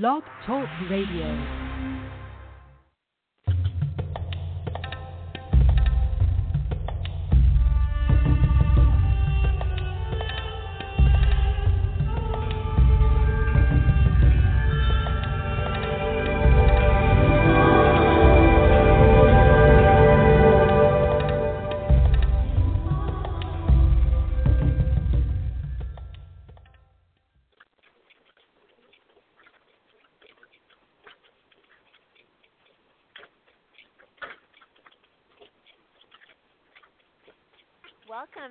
Blog Talk Radio.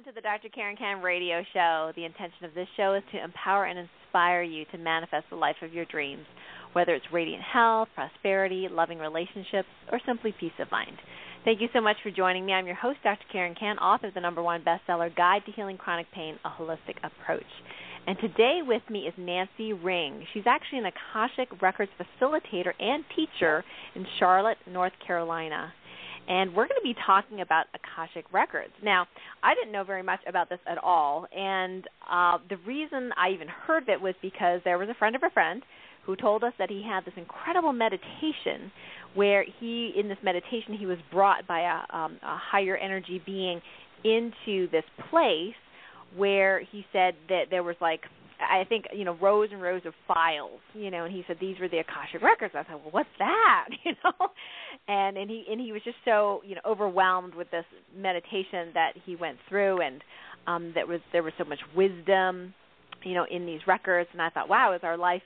Welcome to the Dr. Karen Kan radio show. The intention of this show is to empower and inspire you to manifest the life of your dreams, whether it's radiant health, prosperity, loving relationships, or simply peace of mind. Thank you so much for joining me. I'm your host, Dr. Karen Kan, author of the number one bestseller, Guide to Healing Chronic Pain, A Holistic Approach. And today with me is Nancy Ring. She's actually an Akashic Records facilitator and teacher in Charlotte, North Carolina and we're going to be talking about Akashic Records. Now, I didn't know very much about this at all, and uh, the reason I even heard of it was because there was a friend of a friend who told us that he had this incredible meditation where he, in this meditation, he was brought by a, um, a higher energy being into this place where he said that there was like I think you know rows and rows of files, you know, and he said these were the akashic records. I thought, well, what's that, you know? And and he and he was just so you know overwhelmed with this meditation that he went through, and um that was there was so much wisdom, you know, in these records. And I thought, wow, is our life,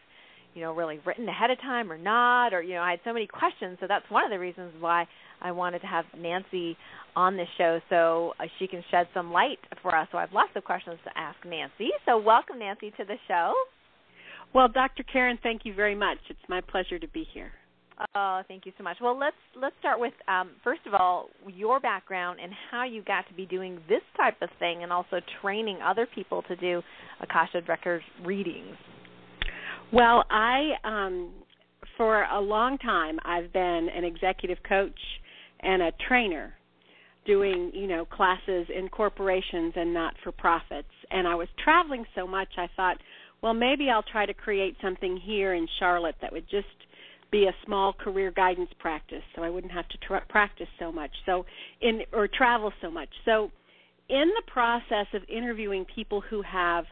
you know, really written ahead of time or not? Or you know, I had so many questions. So that's one of the reasons why I wanted to have Nancy on this show so uh, she can shed some light for us. So I have lots of questions to ask Nancy. So welcome, Nancy, to the show. Well, Dr. Karen, thank you very much. It's my pleasure to be here. Oh, thank you so much. Well, let's let's start with um, first of all your background and how you got to be doing this type of thing, and also training other people to do Akasha Records readings. Well, I um, for a long time I've been an executive coach and a trainer doing you know classes in corporations and not for profits. And i was traveling so much i thought well maybe i'll try to create something here in charlotte that would just be a small career guidance practice so i wouldn't have to tra- practice so much so in or travel so much. So in the process of interviewing people who have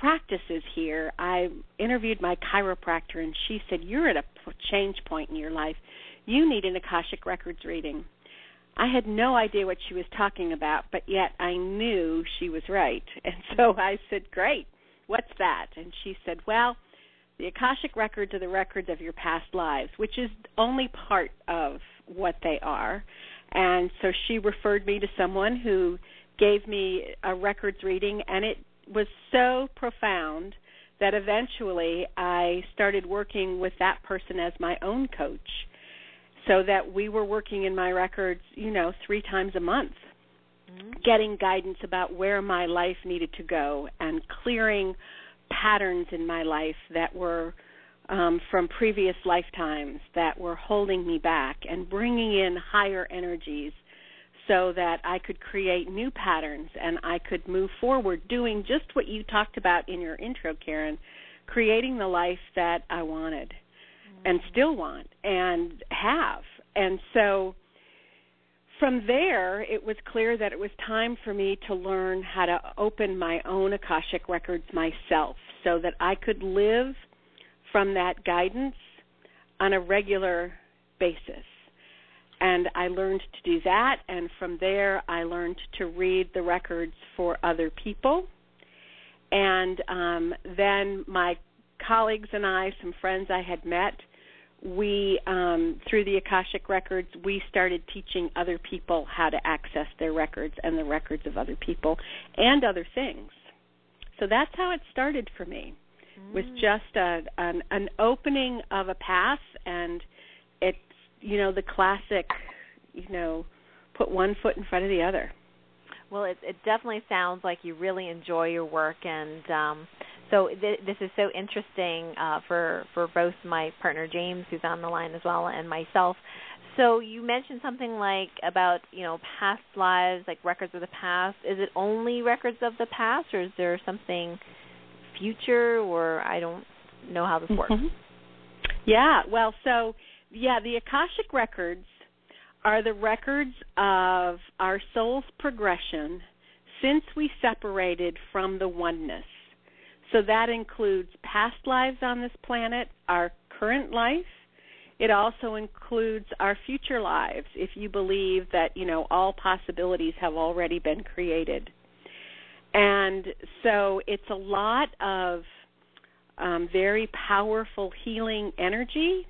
practices here i interviewed my chiropractor and she said you're at a change point in your life you need an akashic records reading I had no idea what she was talking about, but yet I knew she was right. And so I said, Great, what's that? And she said, Well, the Akashic records are the records of your past lives, which is only part of what they are. And so she referred me to someone who gave me a records reading, and it was so profound that eventually I started working with that person as my own coach so that we were working in my records, you know, three times a month, mm-hmm. getting guidance about where my life needed to go and clearing patterns in my life that were um, from previous lifetimes that were holding me back and bringing in higher energies so that I could create new patterns and I could move forward doing just what you talked about in your intro, Karen, creating the life that I wanted and mm-hmm. still want and have. And so from there, it was clear that it was time for me to learn how to open my own Akashic records myself so that I could live from that guidance on a regular basis. And I learned to do that, and from there, I learned to read the records for other people. And um, then my colleagues and I, some friends I had met, we um, through the akashic records we started teaching other people how to access their records and the records of other people and other things so that's how it started for me mm. was just a, an, an opening of a path and it's you know the classic you know put one foot in front of the other well it, it definitely sounds like you really enjoy your work and um so th- this is so interesting uh, for for both my partner James, who's on the line as well, and myself. So you mentioned something like about you know past lives, like records of the past. Is it only records of the past, or is there something future, or I don't know how this works? Mm-hmm. Yeah, well, so yeah, the Akashic records are the records of our soul's progression since we separated from the oneness. So that includes past lives on this planet, our current life. It also includes our future lives if you believe that, you know, all possibilities have already been created. And so it's a lot of um, very powerful healing energy.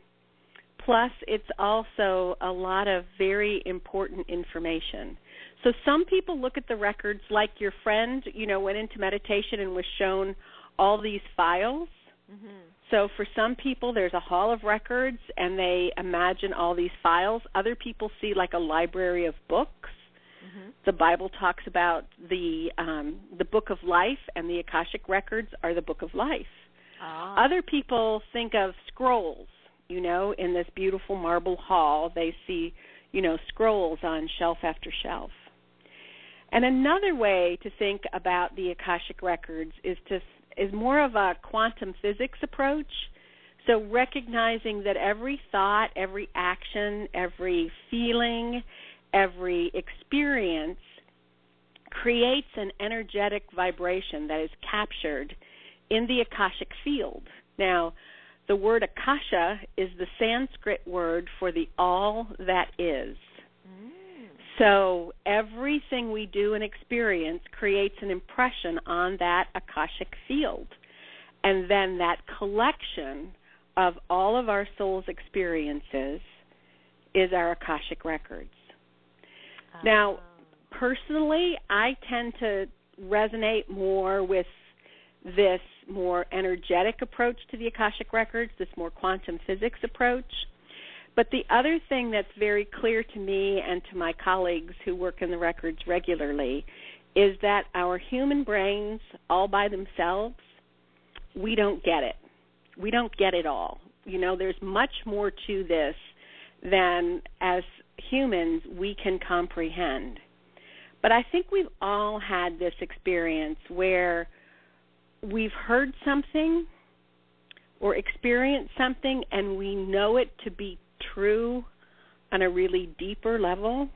Plus, it's also a lot of very important information. So, some people look at the records like your friend, you know, went into meditation and was shown all these files. Mm-hmm. So for some people, there's a hall of records, and they imagine all these files. Other people see like a library of books. Mm-hmm. The Bible talks about the um, the book of life, and the Akashic records are the book of life. Ah. Other people think of scrolls. You know, in this beautiful marble hall, they see you know scrolls on shelf after shelf. And another way to think about the Akashic records is to is more of a quantum physics approach. So recognizing that every thought, every action, every feeling, every experience creates an energetic vibration that is captured in the Akashic field. Now, the word Akasha is the Sanskrit word for the all that is. Mm. So everything we do and experience creates an impression on that Akashic field. And then that collection of all of our soul's experiences is our Akashic records. Oh. Now, ah. personally, I tend to resonate more with this more energetic approach to the Akashic records, this more quantum physics approach. But the other thing that's very clear to me and to my colleagues who work in the records regularly is that our human brains, all by themselves, we don't get it. We don't get it all. You know, there's much more to this than as humans we can comprehend. But I think we've all had this experience where we've heard something or experienced something and we know it to be true on a really deeper level.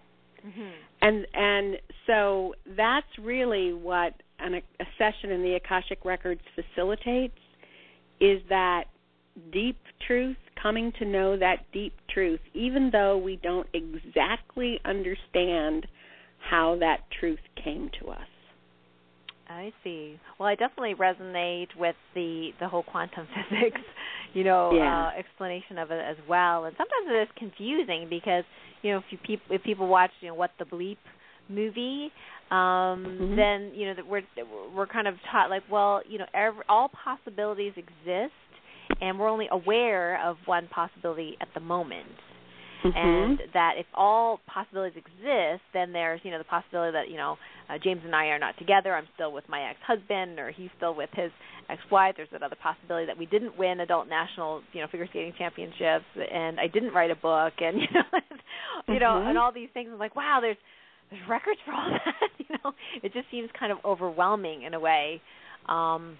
Mm-hmm. And and so that's really what an, a session in the Akashic Records facilitates is that deep truth, coming to know that deep truth, even though we don't exactly understand how that truth came to us. I see. Well, I definitely resonate with the the whole quantum physics, you know, yeah. uh, explanation of it as well. And sometimes it is confusing because you know if you peop- if people watch you know what the bleep movie, um, mm-hmm. then you know that we're we're kind of taught like well you know every, all possibilities exist, and we're only aware of one possibility at the moment. Mm-hmm. and that if all possibilities exist, then there's you know the possibility that you know uh, James and I are not together. I'm still with my ex-husband, or he's still with his ex-wife. There's that other possibility that we didn't win adult national you know figure skating championships, and I didn't write a book, and you know you know and all these things. I'm like, wow, there's there's records for all that. you know, it just seems kind of overwhelming in a way. Um,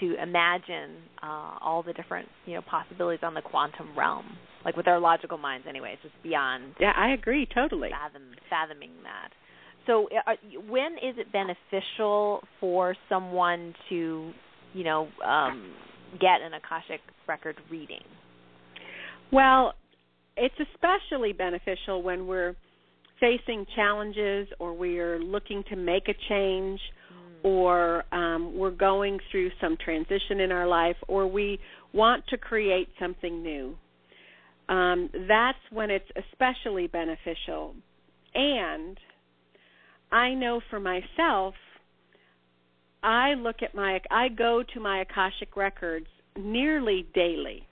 to imagine uh, all the different you know possibilities on the quantum realm, like with our logical minds. Anyway, it's just beyond Yeah, I agree totally. fathom fathoming that. So, uh, when is it beneficial for someone to, you know, um, get an akashic record reading? Well, it's especially beneficial when we're facing challenges or we're looking to make a change or um, we're going through some transition in our life or we want to create something new. Um, that's when it's especially beneficial. And I know for myself, I look at my, I go to my Akashic records nearly daily.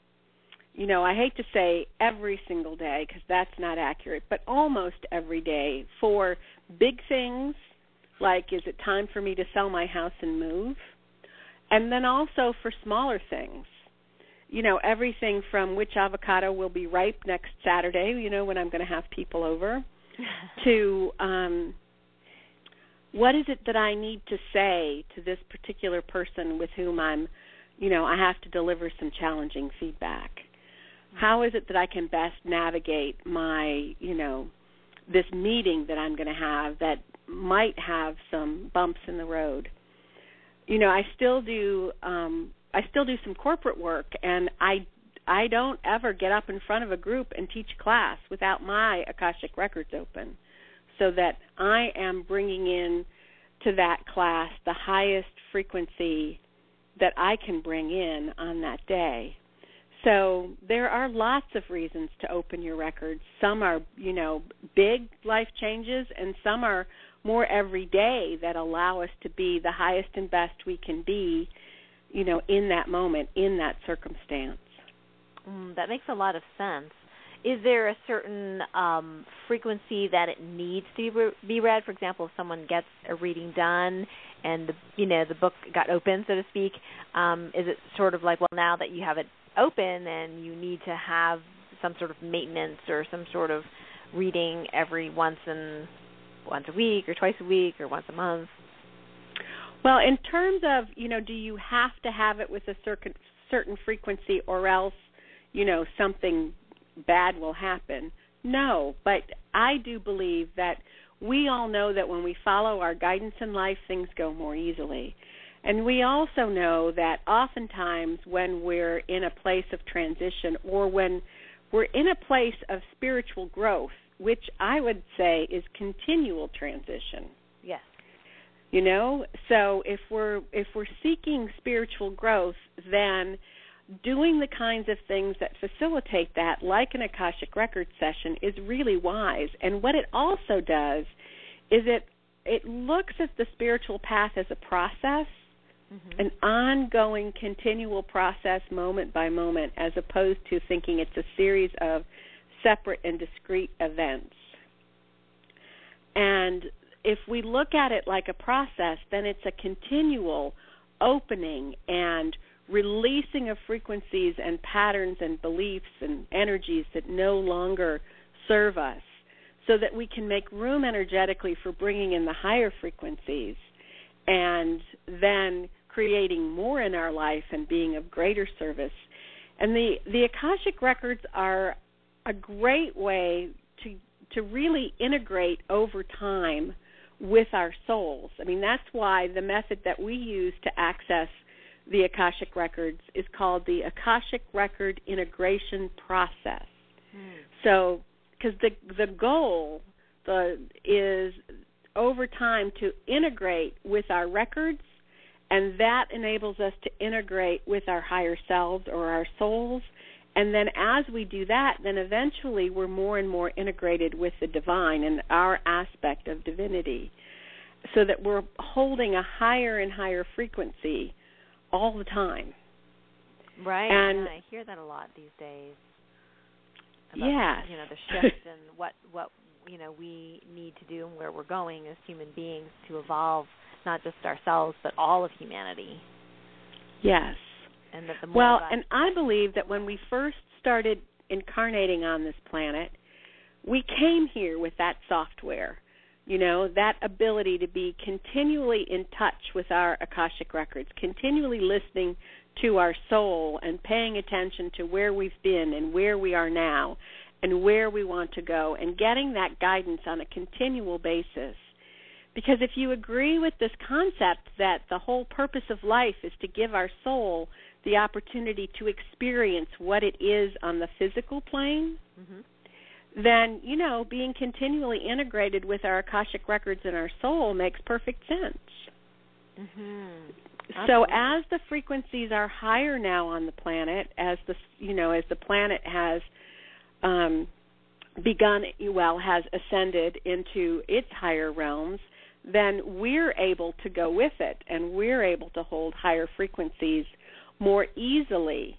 You know, I hate to say every single day because that's not accurate, but almost every day for big things like is it time for me to sell my house and move? And then also for smaller things. You know, everything from which avocado will be ripe next Saturday, you know, when I'm going to have people over, to um what is it that I need to say to this particular person with whom I'm, you know, I have to deliver some challenging feedback. How is it that I can best navigate my, you know, this meeting that I'm going to have that might have some bumps in the road? You know, I still do um I still do some corporate work and I I don't ever get up in front of a group and teach class without my Akashic records open so that I am bringing in to that class the highest frequency that I can bring in on that day. So there are lots of reasons to open your records. Some are, you know, big life changes and some are more every day that allow us to be the highest and best we can be, you know, in that moment, in that circumstance. Mm, that makes a lot of sense. Is there a certain um, frequency that it needs to be read? For example, if someone gets a reading done and the you know the book got open, so to speak, um, is it sort of like well now that you have it open and you need to have some sort of maintenance or some sort of reading every once in once a week or twice a week or once a month? Well, in terms of, you know, do you have to have it with a certain certain frequency or else, you know, something bad will happen? No, but I do believe that we all know that when we follow our guidance in life, things go more easily. And we also know that oftentimes when we're in a place of transition or when we're in a place of spiritual growth, which I would say is continual transition. Yes. You know, so if we're if we're seeking spiritual growth, then doing the kinds of things that facilitate that, like an Akashic Record session, is really wise. And what it also does is it it looks at the spiritual path as a process, mm-hmm. an ongoing, continual process, moment by moment, as opposed to thinking it's a series of separate and discrete events. And if we look at it like a process, then it's a continual opening and releasing of frequencies and patterns and beliefs and energies that no longer serve us so that we can make room energetically for bringing in the higher frequencies and then creating more in our life and being of greater service. And the the Akashic records are a great way to to really integrate over time with our souls. I mean that's why the method that we use to access the Akashic records is called the Akashic record integration process. Mm. So, because the the goal the is over time to integrate with our records, and that enables us to integrate with our higher selves or our souls. And then, as we do that, then eventually we're more and more integrated with the divine and our aspect of divinity, so that we're holding a higher and higher frequency all the time. Right. And I hear that a lot these days. About, yes. You know, the shift and what what you know we need to do and where we're going as human beings to evolve not just ourselves but all of humanity. Yes. And that the well, and I believe that when we first started incarnating on this planet, we came here with that software you know that ability to be continually in touch with our akashic records continually listening to our soul and paying attention to where we've been and where we are now and where we want to go and getting that guidance on a continual basis. Because if you agree with this concept that the whole purpose of life is to give our soul the opportunity to experience what it is on the physical plane mm-hmm then you know being continually integrated with our akashic records and our soul makes perfect sense. Mm-hmm. So as the frequencies are higher now on the planet, as the you know as the planet has um, begun well has ascended into its higher realms, then we're able to go with it, and we're able to hold higher frequencies more easily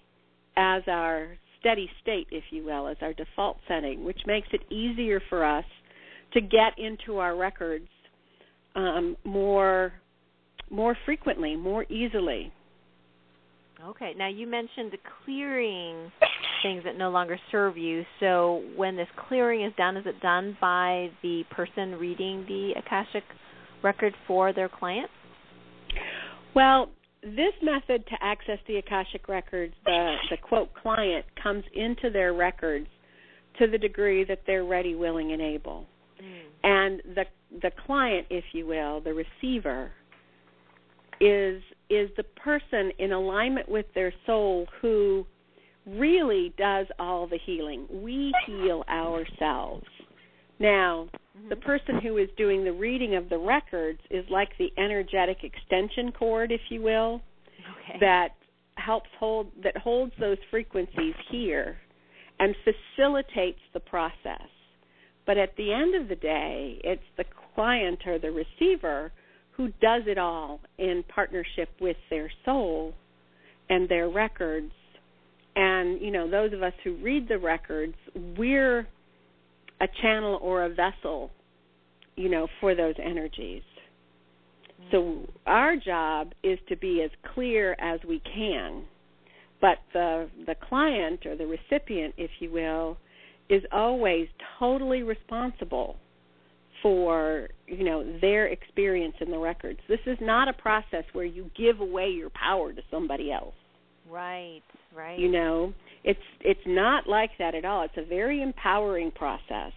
as our steady state, if you will, as our default setting, which makes it easier for us to get into our records um, more more frequently, more easily. Okay. Now you mentioned the clearing things that no longer serve you. So when this clearing is done, is it done by the person reading the Akashic record for their client? Well, this method to access the Akashic records, the the quote client comes into their records to the degree that they're ready, willing, and able. Mm. And the the client, if you will, the receiver, is is the person in alignment with their soul who really does all the healing. We heal ourselves. Now, Mm-hmm. the person who is doing the reading of the records is like the energetic extension cord, if you will, Okay. that helps hold that holds those frequencies here and facilitates the process. But at the end of the day, it's the client or the receiver who does it all in partnership with their soul and their records. And, you know, those of us who read the records, we're a channel or a vessel, you know, for those energies. So our job is to be as clear as we can. But the the client or the recipient, if you will, is always totally responsible for, you know, their experience in the records. This is not a process where you give away your power to somebody else. Right, right. You know, it's it's not like that at all. It's a very empowering process.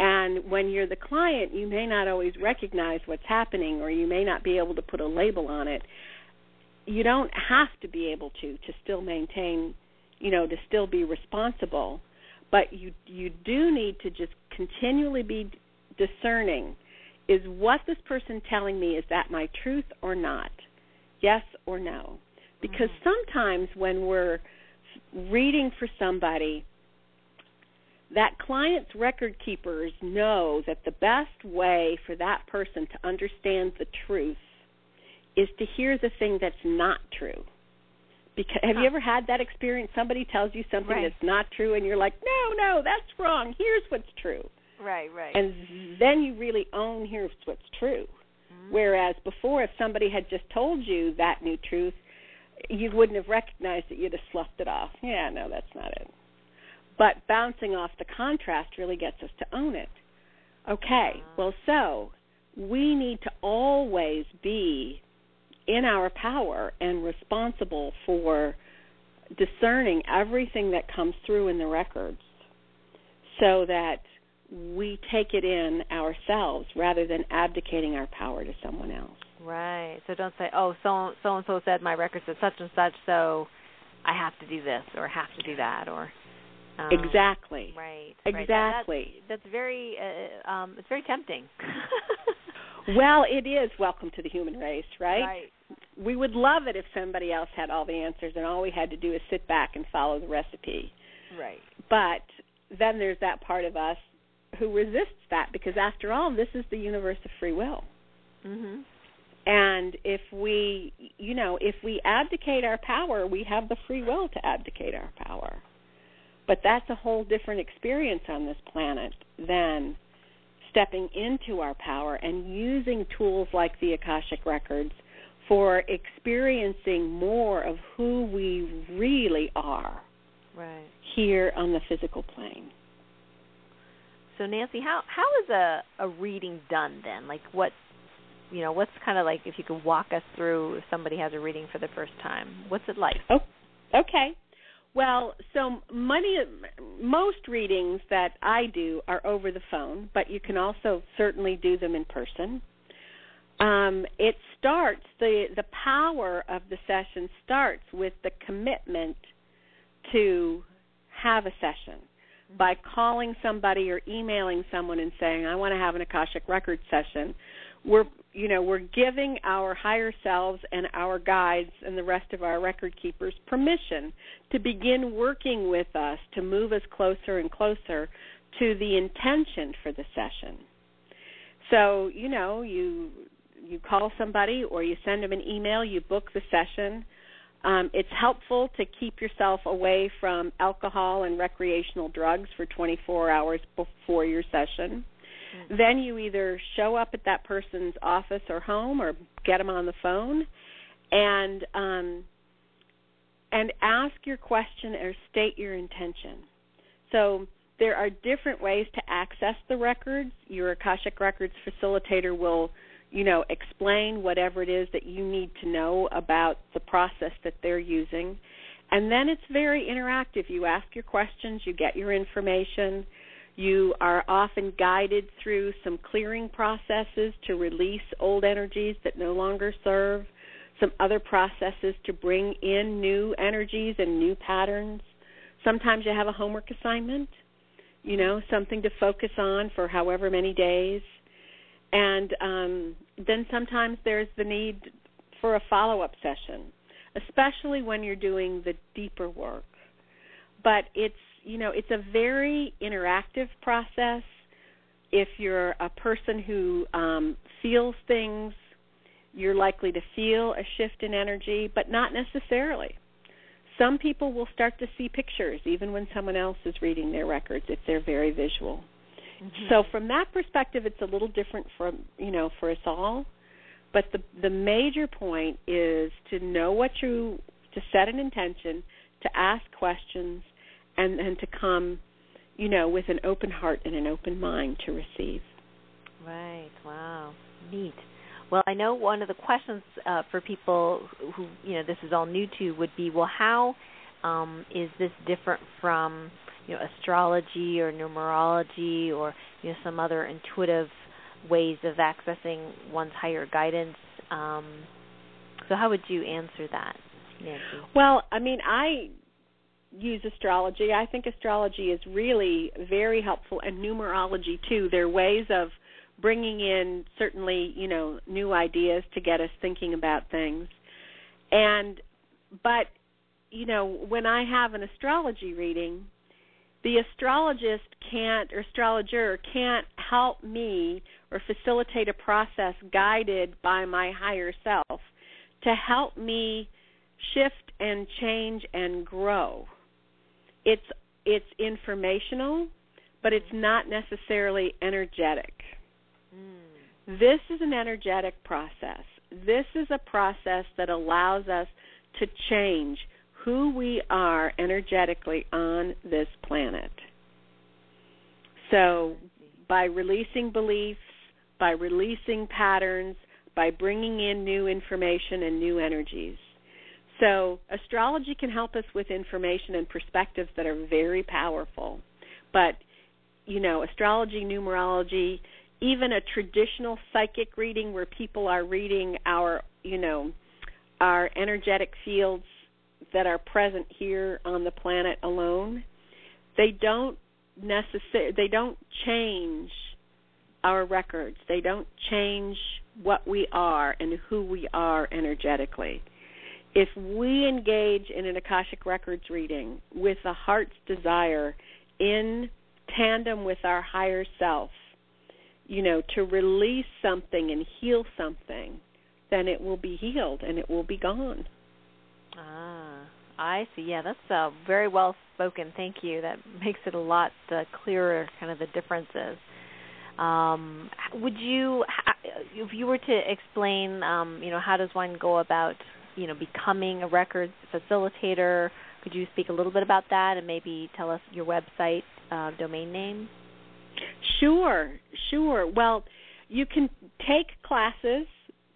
And when you're the client, you may not always recognize what's happening or you may not be able to put a label on it. You don't have to be able to to still maintain, you know, to still be responsible, but you you do need to just continually be discerning is what this person telling me is that my truth or not? Yes or no? Because mm-hmm. sometimes when we're reading for somebody, that client's record keepers know that the best way for that person to understand the truth is to hear the thing that's not true. Because have you ever had that experience? Somebody tells you something Right. that's not true, and you're like, "No, no, that's wrong. Here's what's true." Right, right. And then you really own here's what's true. Mhm. Whereas before, if somebody had just told you that new truth, you wouldn't have recognized it. You'd have sloughed it off. Yeah, no, that's not it. But bouncing off the contrast really gets us to own it. Okay, well, so we need to always be in our power and responsible for discerning everything that comes through in the records so that we take it in ourselves rather than abdicating our power to someone else. Right. So don't say, "Oh, so so and so said my record said such and such, so I have to do this or have to do that or." Um, exactly. Right. right. That- Exactly. that's, that's very. Uh, um, it's very tempting. Well, it is welcome to the human race, right? Right. We would love it if somebody else had all the answers and all we had to do is sit back and follow the recipe. Right. But then there's that part of us who resists that because after all, this is the universe of free will. Mhm. And if we, you know, if we abdicate our power, we have the free will to abdicate our power. But that's a whole different experience on this planet than stepping into our power and using tools like the Akashic Records for experiencing more of who we really are Right. here on the physical plane. So Nancy, how how is a a reading done then? Like what you know, what's kind of like if you could walk us through if somebody has a reading for the first time. What's it like? Oh, okay. Well, so many, most readings that I do are over the phone, but you can also certainly do them in person. Um, it starts the the power of the session starts with the commitment to have a session by calling somebody or emailing someone and saying, "I want to have an Akashic Record session." We're you know we're giving our higher selves and our guides and the rest of our record keepers permission to begin working with us to move us closer and closer to the intention for the session. So you know you you call somebody or you send them an email, you book the session. Um, it's helpful to keep yourself away from alcohol and recreational drugs for 24 hours before your session. Then you either show up at that person's office or home, or get them on the phone, and um, and ask your question or state your intention. So there are different ways to access the records. Your Akashic Records facilitator will you know, explain whatever it is that you need to know about the process that they're using. And then it's very interactive. You ask your questions, you get your information. You are often guided through some clearing processes to release old energies that no longer serve, some other processes to bring in new energies and new patterns. Sometimes you have a homework assignment, you know, something to focus on for however many days. And um, then sometimes there's the need for a follow up session, especially when you're doing the deeper work. But it's you know it's a very interactive process. If you're a person who um, feels things, you're likely to feel a shift in energy, but not necessarily. Some people will start to see pictures even when someone else is reading their records if they're very visual. Mm-hmm. So from that perspective, it's a little different from you know for us all. But the the major point is to know what you to set an intention, to ask questions, and and to come, you know, with an open heart and an open mind to receive. Right. Wow. Neat. Well, I know one of the questions uh, for people who you know this is all new to would be, well, how um, is this different from you know astrology or numerology or you know some other intuitive ways of accessing one's higher guidance. Um, so how would you answer that, Nancy? Well, I mean, I use astrology. I think astrology is really very helpful, and numerology too. They're ways of bringing in certainly, you know, new ideas to get us thinking about things. And but you know, when I have an astrology reading, the astrologist can't or astrologer can't help me or facilitate a process guided by my higher self to help me shift and change and grow. It's it's informational, but it's not necessarily energetic. Mm. This is an energetic process. This is a process that allows us to change who we are energetically on this planet. So, by releasing beliefs, by releasing patterns, by bringing in new information and new energies. So, astrology can help us with information and perspectives that are very powerful. But, you know, astrology, numerology, even a traditional psychic reading where people are reading our, you know, our energetic fields that are present here on the planet alone, they don't necessarily they don't change our records. They don't change what we are and who we are energetically. If we engage in an Akashic Records reading with a heart's desire in tandem with our higher self, you know, to release something and heal something, then it will be healed and it will be gone. Ah, I see. Yeah, that's uh, very well spoken. Thank you. That makes it a lot uh, clearer, kind of the differences. Um, would you, if you were to explain, um, you know, how does one go about, you know, becoming a records facilitator? Could you speak a little bit about that and maybe tell us your website uh, domain name? Sure, sure. Well, you can take classes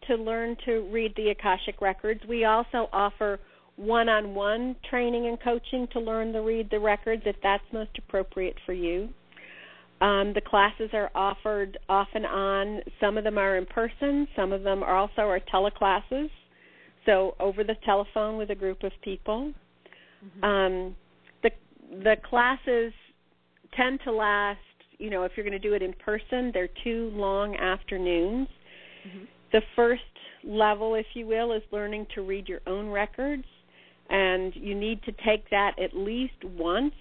to learn to read the Akashic records. We also offer one-on-one training and coaching to learn to read the records if that's most appropriate for you. Um, the classes are offered off and on. Some of them are in person. Some of them are also are teleclasses, so over the telephone with a group of people. Mm-hmm. Um, the the classes tend to last. You know, if you're going to do it in person, they're two long afternoons. Mm-hmm. The first level, if you will, is learning to read your own records and you need to take that at least once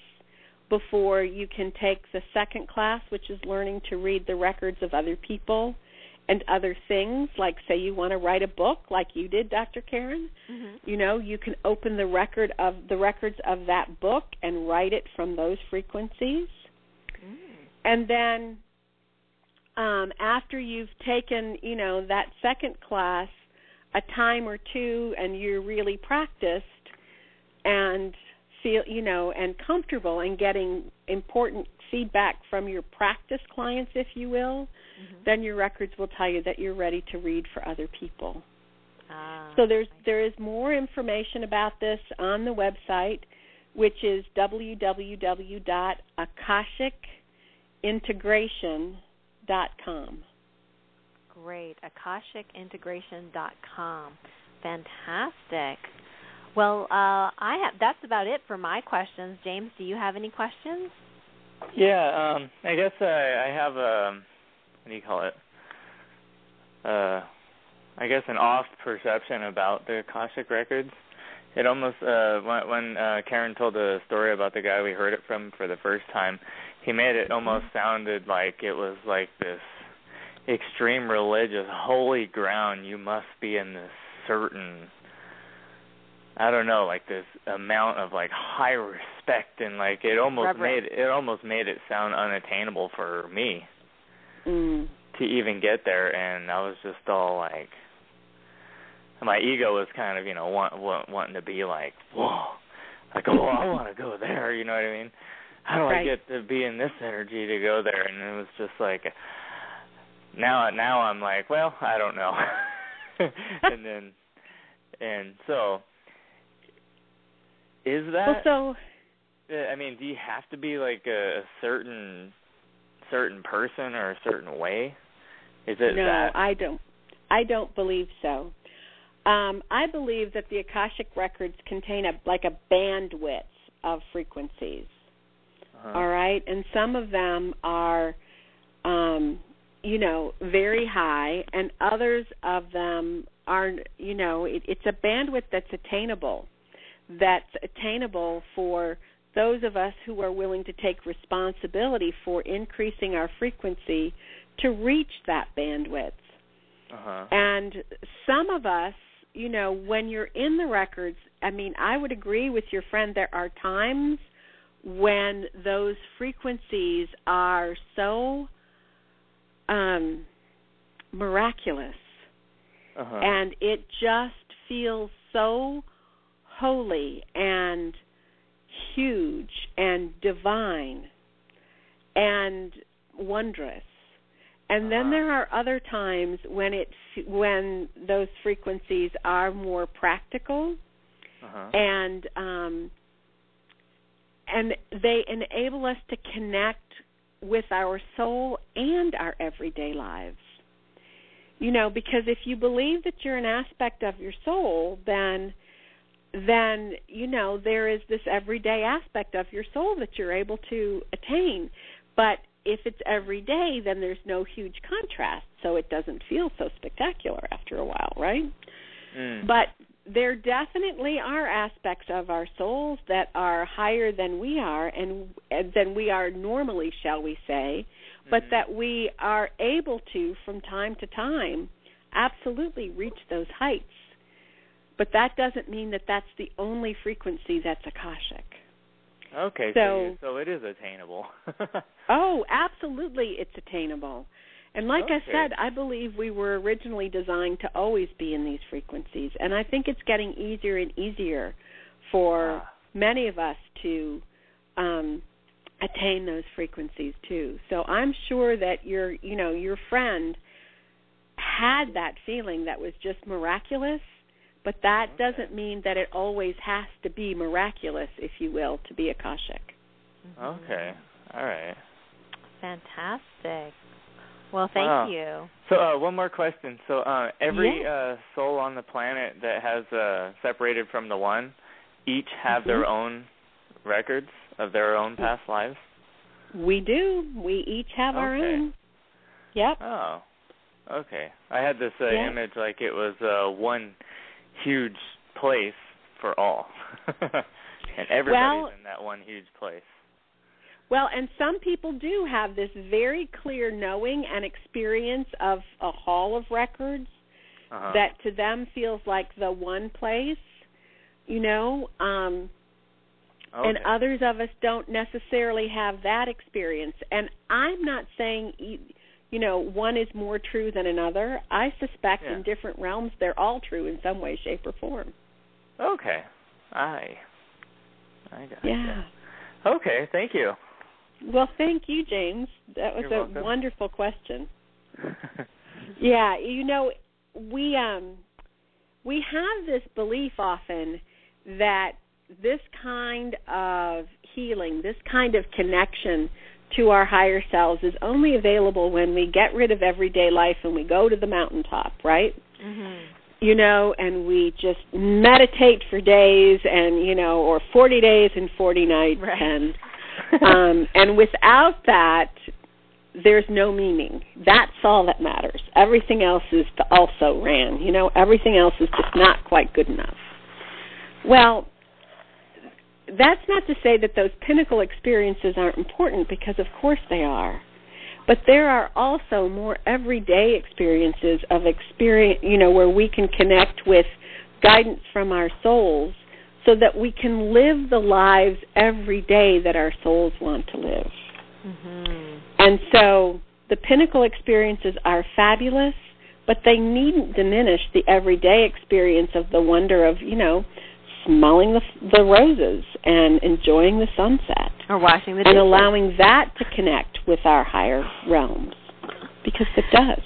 before you can take the second class, which is learning to read the records of other people and other things. Like, say, you want to write a book, like you did, Dr. Karen. Mm-hmm. You know, you can open the record of the records of that book and write it from those frequencies. Mm. And then, um, after you've taken, you know, that second class, a time or two, and you're really practiced and feel you know and comfortable and getting important feedback from your practice clients if you will Mm-hmm. then your records will tell you that you're ready to read for other people Ah, so there's there is more information about this on the website which is www.akashicintegration.com great. AkashicIntegration.com. Fantastic. Well, uh, I have. That's about it for my questions. James, do you have any questions? Yeah, um, I guess uh, I have a what do you call it? Uh, I guess an off perception about the Akashic records. It almost uh, when, when uh, Karen told the story about the guy we heard it from for the first time, he made it almost sounded like it was like this extreme religious holy ground. You must be in this certain I don't know, like this amount of like high respect and like it almost Reverence. made it almost made it sound unattainable for me mm. to even get there and I was just all like my ego was kind of, you know, want, want wanting to be like, "Whoa." Like, "Oh, I want to go there," you know what I mean? How do Right. I get to be in this energy to go there? And it was just like now now I'm like, well, I don't know. and then and so is well that so uh, I mean, do you have to be like a, certain certain person or a certain way? Is it no that? i don't i don't believe so um, i believe that the akashic records contain a like a bandwidth of frequencies uh all right and some of them are um you know very high and others of them are you know it, it's a bandwidth that's attainable that's attainable for those of us who are willing to take responsibility for increasing our frequency to reach that bandwidth Uh-huh. and some of us, you know, when you're in the records, I mean, I would agree with your friend. There are times when those frequencies are so um, miraculous, Uh-huh. and it just feels so holy and huge and divine and wondrous. And then Uh-huh. there are other times when it when those frequencies are more practical uh-huh. and um and they enable us to connect with our soul and our everyday lives. You know, because if you believe that you're an aspect of your soul, then then you know there is this everyday aspect of your soul that you're able to attain. But if it's every day, then there's no huge contrast, so it doesn't feel so spectacular after a while, right? Mm. But there definitely are aspects of our souls that are higher than we are and, and than we are normally, shall we say, but Mhm. that we are able to from time to time absolutely reach those heights. But that doesn't mean that that's the only frequency that's akashic. Okay, so So- it is attainable. Oh, absolutely, it's attainable. And like I said, I believe we were originally designed to always be in these frequencies, and I think it's getting easier and easier for Ah. many of us to um, attain those frequencies too. So I'm sure that your, you know, your friend had that feeling that was just miraculous, but that Okay. doesn't mean that it always has to be miraculous, if you will, to be akashic. okay. All right. Fantastic. Well, thank Wow. you. So uh one more question. So uh every Yeah. uh soul on the planet that has uh separated from the one each have their Mhm. own records of their own past lives? We do. We each have our own. Yep. Oh. Okay. I had this uh, Yeah. image like it was uh one huge place for all. and everybody's Well- in that one huge place. Well, and some people do have this very clear knowing and experience of a hall of records Uh-huh. that to them feels like the one place, you know, um okay. and others of us don't necessarily have that experience. And I'm not saying e- you know, one is more true than another. I suspect Yeah. in different realms they're all true in some way shape or form. Okay. Aye. I got Yeah. Okay, thank you. Well, thank you, James. That was You're a welcome. wonderful question. Yeah, you know, we um we have this belief often that this kind of healing, this kind of connection to our higher selves is only available when we get rid of everyday life and we go to the mountaintop, right? Mhm. You know, and we just meditate for days and, you know, or 40 days and 40 nights Right. and um and without that there's no meaning. That's all that matters. Everything else is also ran. You know, everything else is just not quite good enough. Well, that's not to say that those pinnacle experiences aren't important because of course they are. But there are also more everyday experiences of experience, you know, where we can connect with guidance from our souls so that we can live the lives every day that our souls want to live. Mhm. And so the pinnacle experiences are fabulous, but they needn't diminish the everyday experience of the wonder of, you know, smelling the the roses and enjoying the sunset Or washing the and allowing that to connect with our higher realms because it does.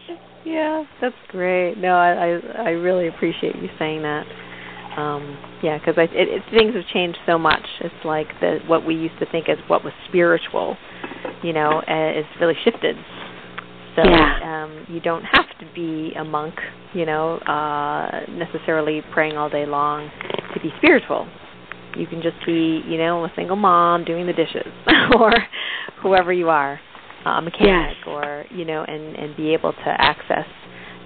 Yeah, that's great. No, I I, I really appreciate you saying that. Um, yeah, because it, it, things have changed so much. It's like the what we used to think as what was spiritual, you know, uh, is really shifted. So Yeah. um, you don't have to be a monk, you know, uh, necessarily praying all day long to be spiritual. You can just be, you know, a single mom doing the dishes, or whoever you are, uh, a mechanic, Yes. or you know, and and be able to access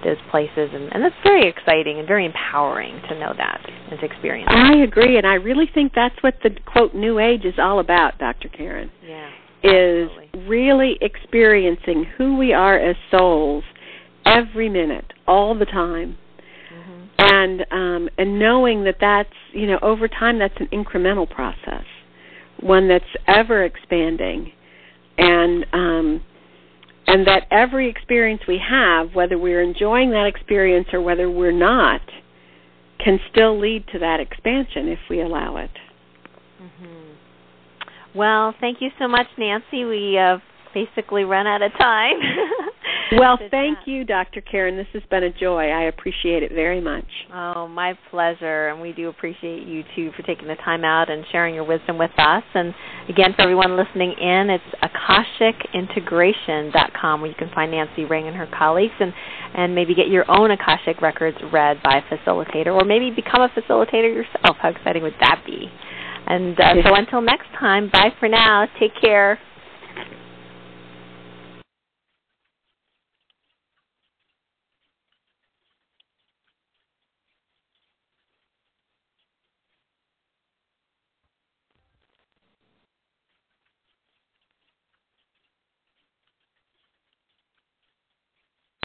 those places, and and that's very exciting and very empowering to know that and to experience. that. I agree and I really think that's what the quote new age is all about, Dr. Karen. Yeah. is Absolutely. really experiencing who we are as souls every minute, all the time. And um, and knowing that that's you know over time that's an incremental process, one that's ever expanding, and um, and that every experience we have, whether we're enjoying that experience or whether we're not, can still lead to that expansion if we allow it. Mhm. Well, thank you so much, Nancy. We uh, basically run out of time. Well, thank you, Dr. Karen. This has been a joy. I appreciate it very much. Oh, my pleasure. And we do appreciate you too for taking the time out and sharing your wisdom with us. And again, for everyone listening in, it's akashicintegration.com where you can find Nancy Ring and her colleagues and, and maybe get your own Akashic records read by a facilitator or maybe become a facilitator yourself. How exciting would that be? And uh, so until next time, bye for now. Take care.